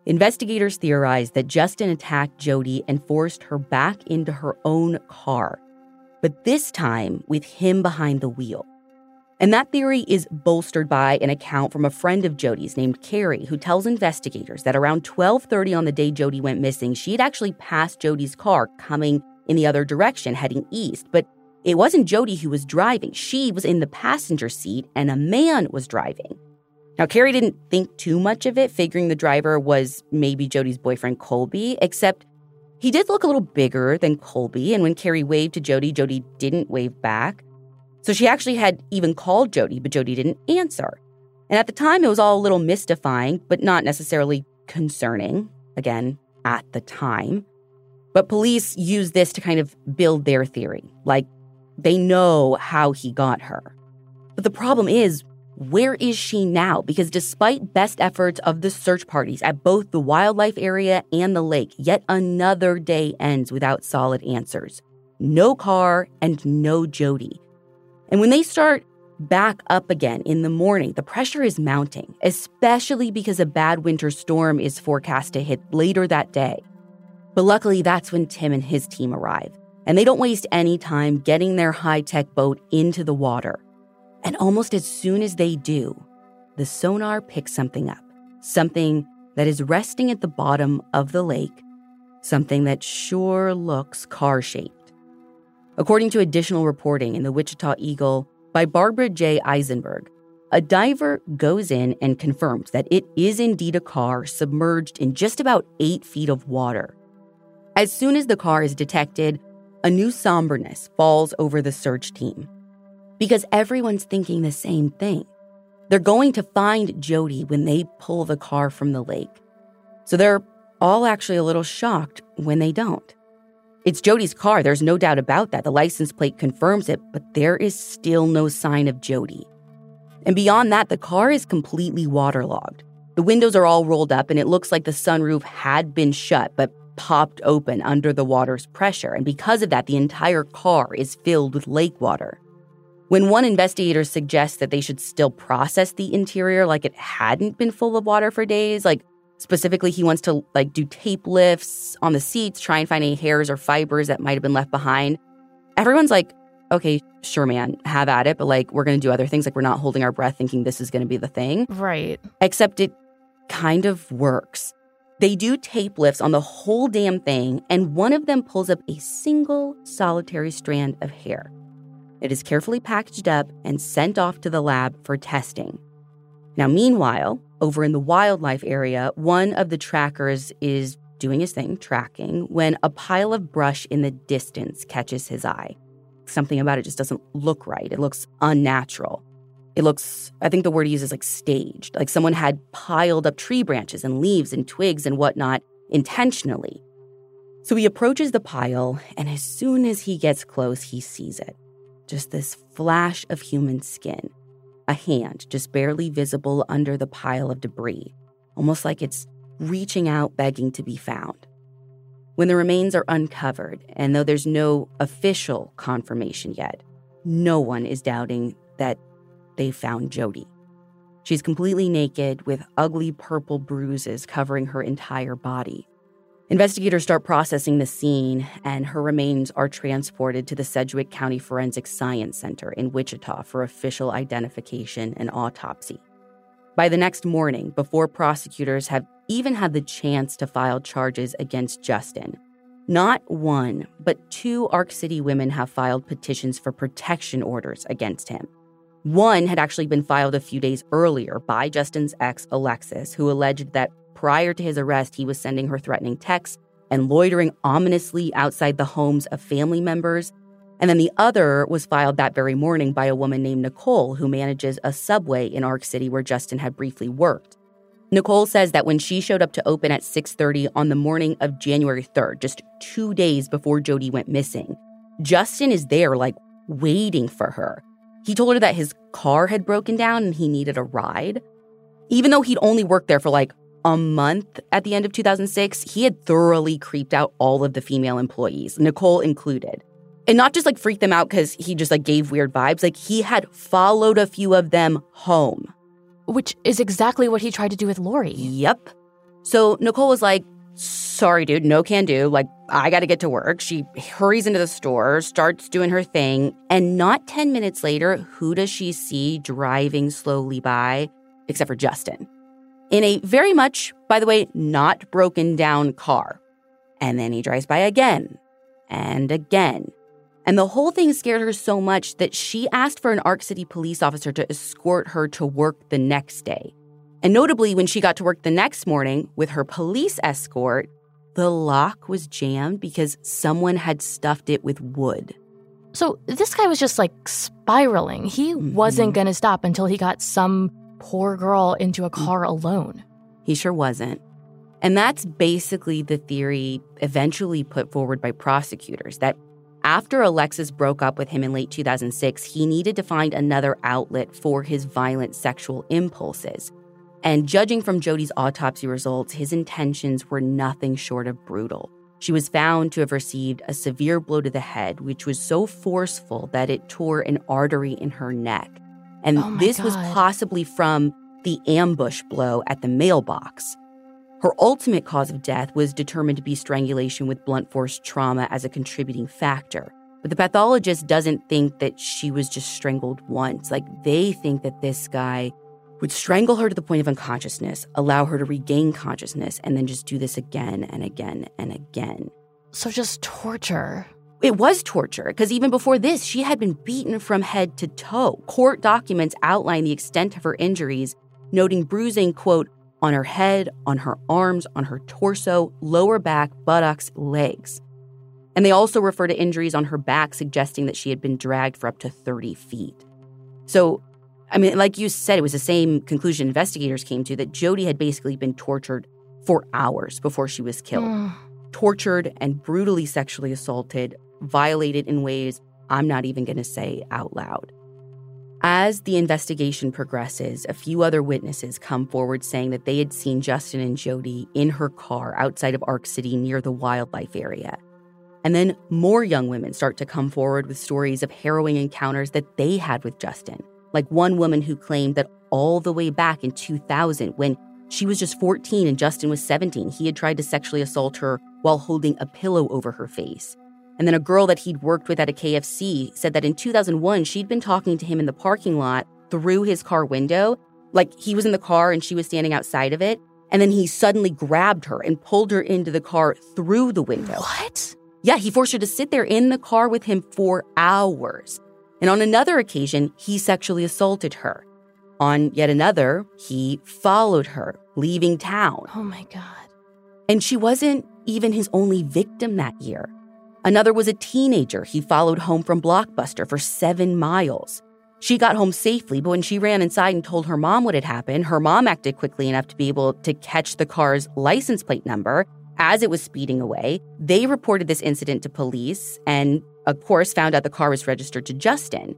Investigators theorize that Justin attacked Jodi and forced her back into her own car but this time with him behind the wheel. And that theory is bolstered by an account from a friend of Jodi's named Carrie, who tells investigators that around 12:30 on the day Jodi went missing, she had actually passed Jodi's car coming in the other direction, heading east. But it wasn't Jodi who was driving. She was in the passenger seat and a man was driving. Now, Carrie didn't think too much of it, figuring the driver was maybe Jodi's boyfriend, Colby, except he did look a little bigger than Colby. And when Carrie waved to Jodi, Jodi didn't wave back. So she actually had even called Jodi, but Jodi didn't answer. And at the time, it was all a little mystifying, but not necessarily concerning. Again, at the time. But police use this to kind of build their theory. Like, they know how he got her. But the problem is, where is she now? Because despite best efforts of the search parties at both the wildlife area and the lake, yet another day ends without solid answers. No car and no Jodi. And when they start back up again in the morning, the pressure is mounting, especially because a bad winter storm is forecast to hit later that day. But luckily, that's when Tim and his team arrive, and they don't waste any time getting their high tech boat into the water. And almost as soon as they do, the sonar picks something up, something that is resting at the bottom of the lake, something that sure looks car shaped. According to additional reporting in the Wichita Eagle by Barbara J. Eisenberg, a diver goes in and confirms that it is indeed a car submerged in just about eight feet of water. As soon as the car is detected, a new somberness falls over the search team because everyone's thinking the same thing. They're going to find Jodi when they pull the car from the lake. So they're all actually a little shocked when they don't. It's Jodi's car, there's no doubt about that. The license plate confirms it, but there is still no sign of Jodi. And beyond that, the car is completely waterlogged. The windows are all rolled up, and it looks like the sunroof had been shut but popped open under the water's pressure. And because of that, the entire car is filled with lake water. When one investigator suggests that they should still process the interior like it hadn't been full of water for days, like Specifically, he wants to like do tape lifts on the seats, try and find any hairs or fibers that might have been left behind. Everyone's like, okay, sure, man, have at it. But like, we're going to do other things. Like, we're not holding our breath thinking this is going to be the thing. Right. Except it kind of works. They do tape lifts on the whole damn thing, and one of them pulls up a single solitary strand of hair. It is carefully packaged up and sent off to the lab for testing. Now, meanwhile, over in the wildlife area, one of the trackers is doing his thing, tracking, when a pile of brush in the distance catches his eye. Something about it just doesn't look right. It looks unnatural. It looks, I think the word he uses like staged, like someone had piled up tree branches and leaves and twigs and whatnot intentionally. So he approaches the pile, and as soon as he gets close, he sees it just this flash of human skin a hand just barely visible under the pile of debris, almost like it's reaching out begging to be found. When the remains are uncovered, and though there's no official confirmation yet, no one is doubting that they found Jodi. She's completely naked with ugly purple bruises covering her entire body. Investigators start processing the scene, and her remains are transported to the Sedgwick County Forensic Science Center in Wichita for official identification and autopsy. By the next morning, before prosecutors have even had the chance to file charges against Justin, not one, but two Ark City women have filed petitions for protection orders against him. One had actually been filed a few days earlier by Justin's ex, Alexis, who alleged that prior to his arrest, he was sending her threatening texts and loitering ominously outside the homes of family members. And then the other was filed that very morning by a woman named Nicole, who manages a subway in Ark City where Justin had briefly worked. Nicole says that when she showed up to open at 6:30 on the morning of January 3rd, just 2 days before Jodi went missing, Justin is there like waiting for her. He told her that his car had broken down and he needed a ride. Even though he'd only worked there for like a month at the end of 2006, he had thoroughly creeped out all of the female employees, Nicole included. And not just like freaked them out because he just like gave weird vibes, like he had followed a few of them home. Which is exactly what he tried to do with Lori. Yep. So Nicole was like, sorry, dude, no can do. Like, I got to get to work. She hurries into the store, starts doing her thing. And not 10 minutes later, who does she see driving slowly by? Except for Justin. In a very much, by the way, not broken down car. And then he drives by again and again. And the whole thing scared her so much that she asked for an Ark City police officer to escort her to work the next day. And notably, when she got to work the next morning with her police escort, the lock was jammed because someone had stuffed it with wood. So this guy was just like spiraling. He mm-hmm. wasn't going to stop until he got some poor girl into a mm. car alone. He sure wasn't. And that's basically the theory eventually put forward by prosecutors that after Alexis broke up with him in late 2006, he needed to find another outlet for his violent sexual impulses. And judging from Jodi's autopsy results, his intentions were nothing short of brutal. She was found to have received a severe blow to the head, which was so forceful that it tore an artery in her neck. And oh this God. was possibly from the ambush blow at the mailbox. Her ultimate cause of death was determined to be strangulation with blunt force trauma as a contributing factor. But the pathologist doesn't think that she was just strangled once. Like, they think that this guy would strangle her to the point of unconsciousness, allow her to regain consciousness, and then just do this again and again and again. So, just torture. It was torture, because even before this, she had been beaten from head to toe. Court documents outline the extent of her injuries, noting bruising, quote, on her head, on her arms, on her torso, lower back, buttocks, legs. And they also refer to injuries on her back, suggesting that she had been dragged for up to 30 feet. So, I mean, like you said, it was the same conclusion investigators came to that Jodi had basically been tortured for hours before she was killed. Tortured and brutally sexually assaulted, violated in ways I'm not even going to say out loud. As the investigation progresses, a few other witnesses come forward saying that they had seen Justin and Jodi in her car outside of Ark City near the wildlife area. And then more young women start to come forward with stories of harrowing encounters that they had with Justin. Like one woman who claimed that all the way back in 2000, when she was just 14 and Justin was 17, he had tried to sexually assault her while holding a pillow over her face. And then a girl that he'd worked with at a KFC said that in 2001, she'd been talking to him in the parking lot through his car window. Like he was in the car and she was standing outside of it. And then he suddenly grabbed her and pulled her into the car through the window. What? Yeah, he forced her to sit there in the car with him for hours. And on another occasion, he sexually assaulted her. On yet another, he followed her, leaving town. Oh my God. And she wasn't even his only victim that year. Another was a teenager he followed home from Blockbuster for seven miles. She got home safely, but when she ran inside and told her mom what had happened, her mom acted quickly enough to be able to catch the car's license plate number as it was speeding away. They reported this incident to police and, of course, found out the car was registered to Justin.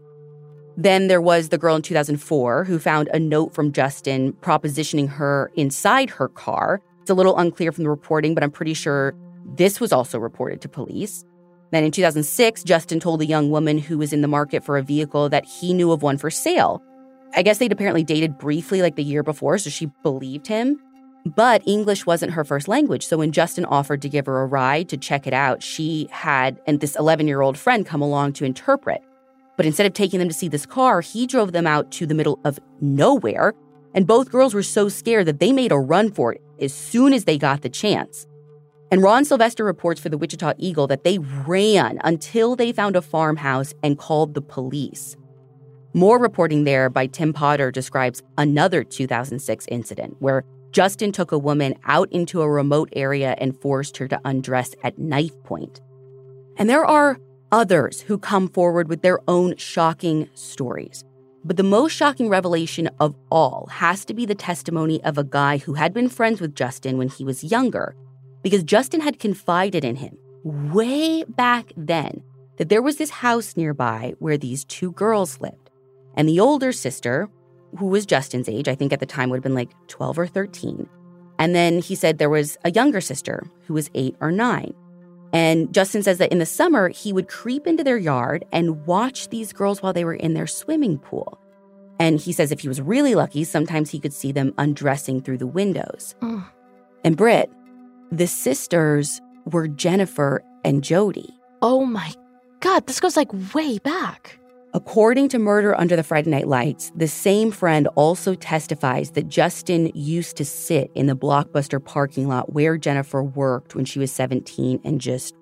Then there was the girl in 2004 who found a note from Justin propositioning her inside her car. It's a little unclear from the reporting, but I'm pretty sure this was also reported to police. Then in 2006, Justin told a young woman who was in the market for a vehicle that he knew of one for sale. I guess they'd apparently dated briefly like the year before, so she believed him. But English wasn't her first language. So when Justin offered to give her a ride to check it out, she had and this 11 year old friend come along to interpret. But instead of taking them to see this car, he drove them out to the middle of nowhere. And both girls were so scared that they made a run for it as soon as they got the chance. And Ron Sylvester reports for the Wichita Eagle that they ran until they found a farmhouse and called the police. More reporting there by Tim Potter describes another 2006 incident where Justin took a woman out into a remote area and forced her to undress at knife point. And there are others who come forward with their own shocking stories. But the most shocking revelation of all has to be the testimony of a guy who had been friends with Justin when he was younger because Justin had confided in him way back then that there was this house nearby where these two girls lived. And the older sister, who was Justin's age, I think at the time would have been like 12 or 13. And then he said there was a younger sister who was eight or nine. And Justin says that in the summer, he would creep into their yard and watch these girls while they were in their swimming pool. And he says if he was really lucky, sometimes he could see them undressing through the windows. Mm. And Britt, the sisters were Jennifer and Jodi. Oh my God, this goes like way back. According to Murder Under the Friday Night Lights, the same friend also testifies that Justin used to sit in the Blockbuster parking lot where Jennifer worked when she was 17 and just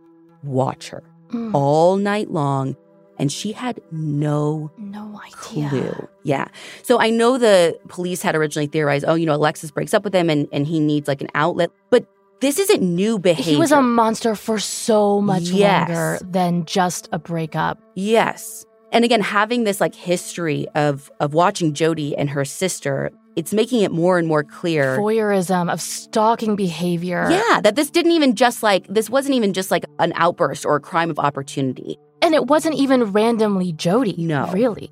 watch her Mm. all night long. And she had no No idea. clue. Yeah. So I know the police had originally theorized, oh, you know, Alexis breaks up with him and, and he needs like an outlet. But this isn't new behavior. He was a monster for so much Yes. longer than just a breakup. Yes. And again, having this like history of of watching Jodi and her sister, it's making it more and more clear. Voyeurism of stalking behavior. yeah, that this didn't even just like this wasn't even just like an outburst or a crime of opportunity. And it wasn't even randomly Jodi. No. Really.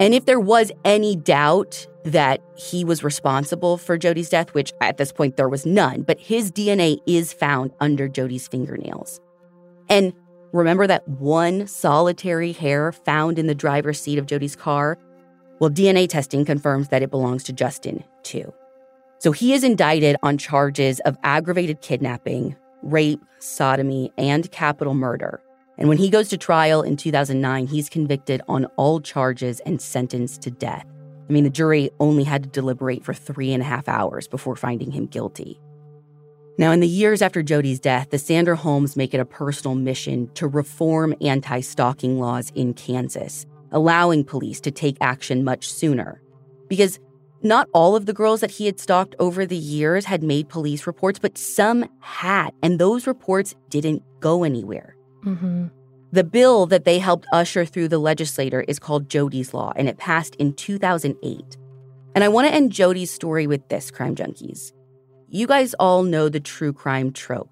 And if there was any doubt that he was responsible for Jodi's death, which at this point there was none, but his DNA is found under Jodi's fingernails. And remember that one solitary hair found in the driver's seat of Jodi's car? Well, DNA testing confirms that it belongs to Justin, too. So he is indicted on charges of aggravated kidnapping, rape, sodomy, and capital murder. And when he goes to trial in 2009, he's convicted on all charges and sentenced to death. I mean, the jury only had to deliberate for three and a half hours before finding him guilty. Now, in the years after Jodi's death, the Sanderholms make it a personal mission to reform anti stalking laws in Kansas, allowing police to take action much sooner. Because not all of the girls that he had stalked over the years had made police reports, but some had, and those reports didn't go anywhere. Mm-hmm. The bill that they helped usher through the legislature is called Jodi's Law, and it passed in 2008. And I want to end Jodi's story with this, crime junkies. You guys all know the true crime trope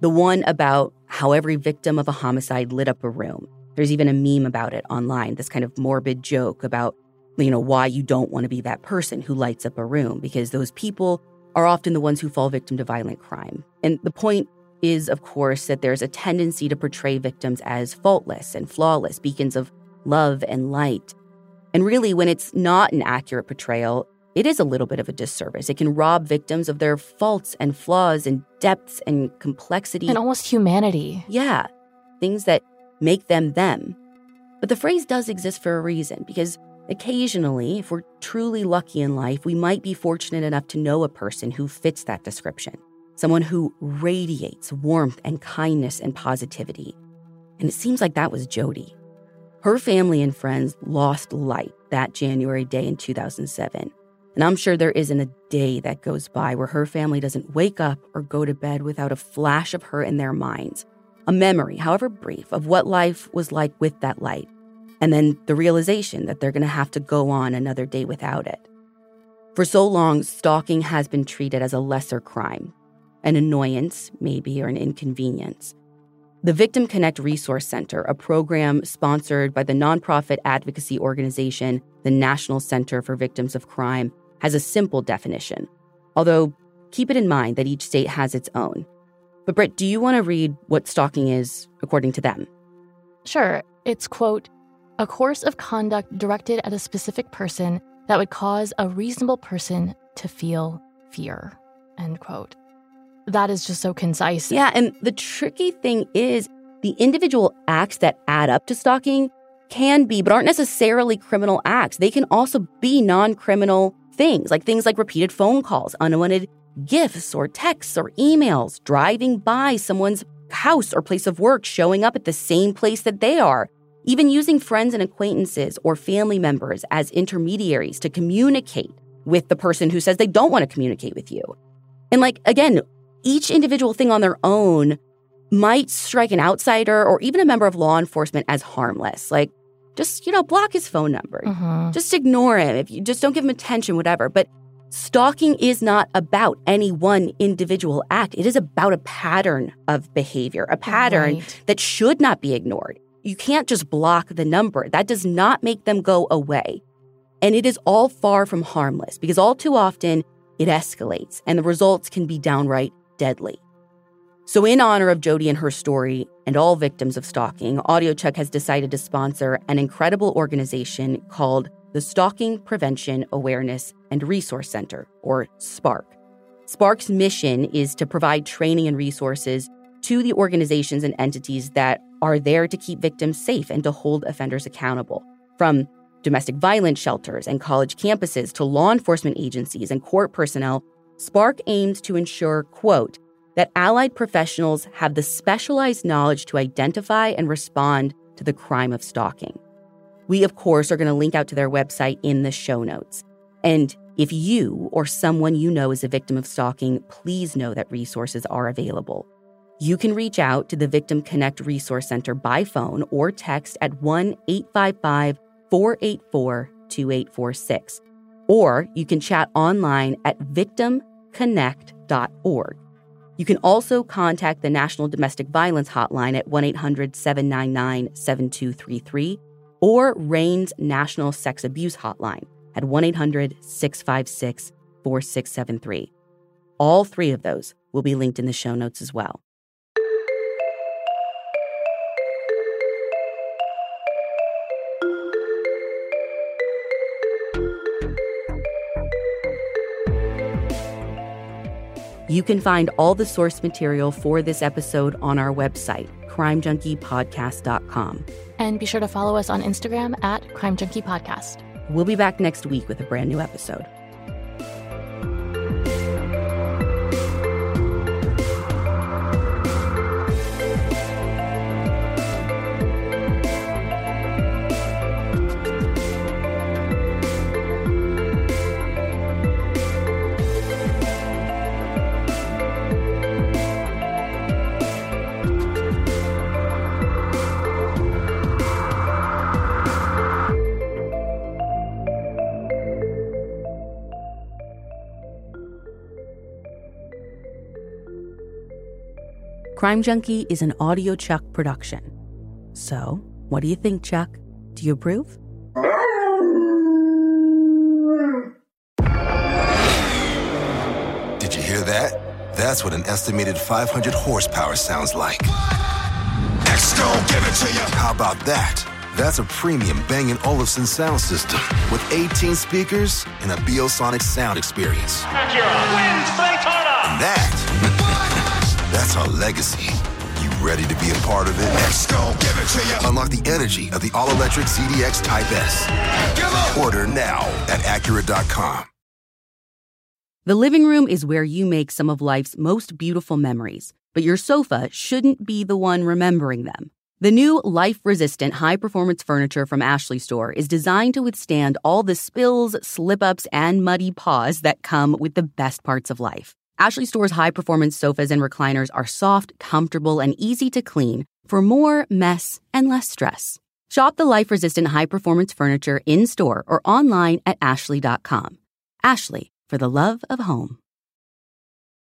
the one about how every victim of a homicide lit up a room. There's even a meme about it online, this kind of morbid joke about, you know, why you don't want to be that person who lights up a room, because those people are often the ones who fall victim to violent crime. And the point is, of course, that there's a tendency to portray victims as faultless and flawless, beacons of love and light. And really, when it's not an accurate portrayal, it is a little bit of a disservice. It can rob victims of their faults and flaws and depths and complexity. And almost humanity. Yeah, things that make them them. But the phrase does exist for a reason because occasionally, if we're truly lucky in life, we might be fortunate enough to know a person who fits that description. Someone who radiates warmth and kindness and positivity. And it seems like that was Jodi. Her family and friends lost light that January day in 2007. And I'm sure there isn't a day that goes by where her family doesn't wake up or go to bed without a flash of her in their minds, a memory, however brief, of what life was like with that light, and then the realization that they're going to have to go on another day without it. For so long, stalking has been treated as a lesser crime, an annoyance, maybe, or an inconvenience. The Victim Connect Resource Center, a program sponsored by the nonprofit advocacy organization, the National Center for Victims of Crime, has a simple definition. Although, keep it in mind that each state has its own. But, Britt, do you want to read what stalking is according to them? Sure. It's, quote, a course of conduct directed at a specific person that would cause a reasonable person to feel fear, end quote. That is just so concise. Yeah, and the tricky thing is the individual acts that add up to stalking can be, but aren't necessarily criminal acts. They can also be non criminal things, like things like repeated phone calls, unwanted gifts or texts or emails, driving by someone's house or place of work, showing up at the same place that they are, even using friends and acquaintances or family members as intermediaries to communicate with the person who says they don't want to communicate with you. And, like, again, each individual thing on their own might strike an outsider or even a member of law enforcement as harmless. Like, just, you know, block his phone number. Mhm. Just ignore him. If you just don't give him attention, whatever. But stalking is not about any one individual act. It is about a pattern of behavior, a pattern Right. that should not be ignored. You can't just block the number. That does not make them go away. And it is all far from harmless because all too often it escalates and the results can be downright deadly. So, in honor of Jodi and her story and all victims of stalking, audiochuck has decided to sponsor an incredible organization called the Stalking Prevention Awareness and Resource Center, or SPARC. SPARC's mission is to provide training and resources to the organizations and entities that are there to keep victims safe and to hold offenders accountable. From domestic violence shelters and college campuses to law enforcement agencies and court personnel, SPARC aims to ensure, quote, that allied professionals have the specialized knowledge to identify and respond to the crime of stalking. We, of course, are going to link out to their website in the show notes. And if you or someone you know is a victim of stalking, please know that resources are available. You can reach out to the Victim Connect Resource Center by phone or text at 1 855 484 2846. Or you can chat online at victimconnect.org. You can also contact the National Domestic Violence Hotline at 1 800 799 7233 or RAINN's National Sex Abuse Hotline at 1 800 656 4673. All three of those will be linked in the show notes as well. You can find all the source material for this episode on our website, crimejunkiepodcast.com. And be sure to follow us on Instagram at Crime Junkie Podcast. We'll be back next week with a brand new episode. Crime Junkie is an audiochuck production. So, what do you think, Chuck? Do you approve? Did you hear that? That's what an estimated 500 horsepower sounds like. Next, give it to you. How about that? That's a premium Bang & Olufsen sound system with 18 speakers and a Biosonic sound experience. Acura wins Daytona. And that, that's our legacy. You ready to be a part of it? Let's go, give it to you. Unlock the energy of the all-electric ZDX Type S. Order now at Acura.com. The living room is where you make some of life's most beautiful memories, but your sofa shouldn't be the one remembering them. The new life resistant high performance furniture from Ashley Store is designed to withstand all the spills, slip ups, and muddy paws that come with the best parts of life. Ashley Store's high performance sofas and recliners are soft, comfortable, and easy to clean for more mess and less stress. Shop the life resistant high performance furniture in store or online at ashley.com. Ashley, for the love of home.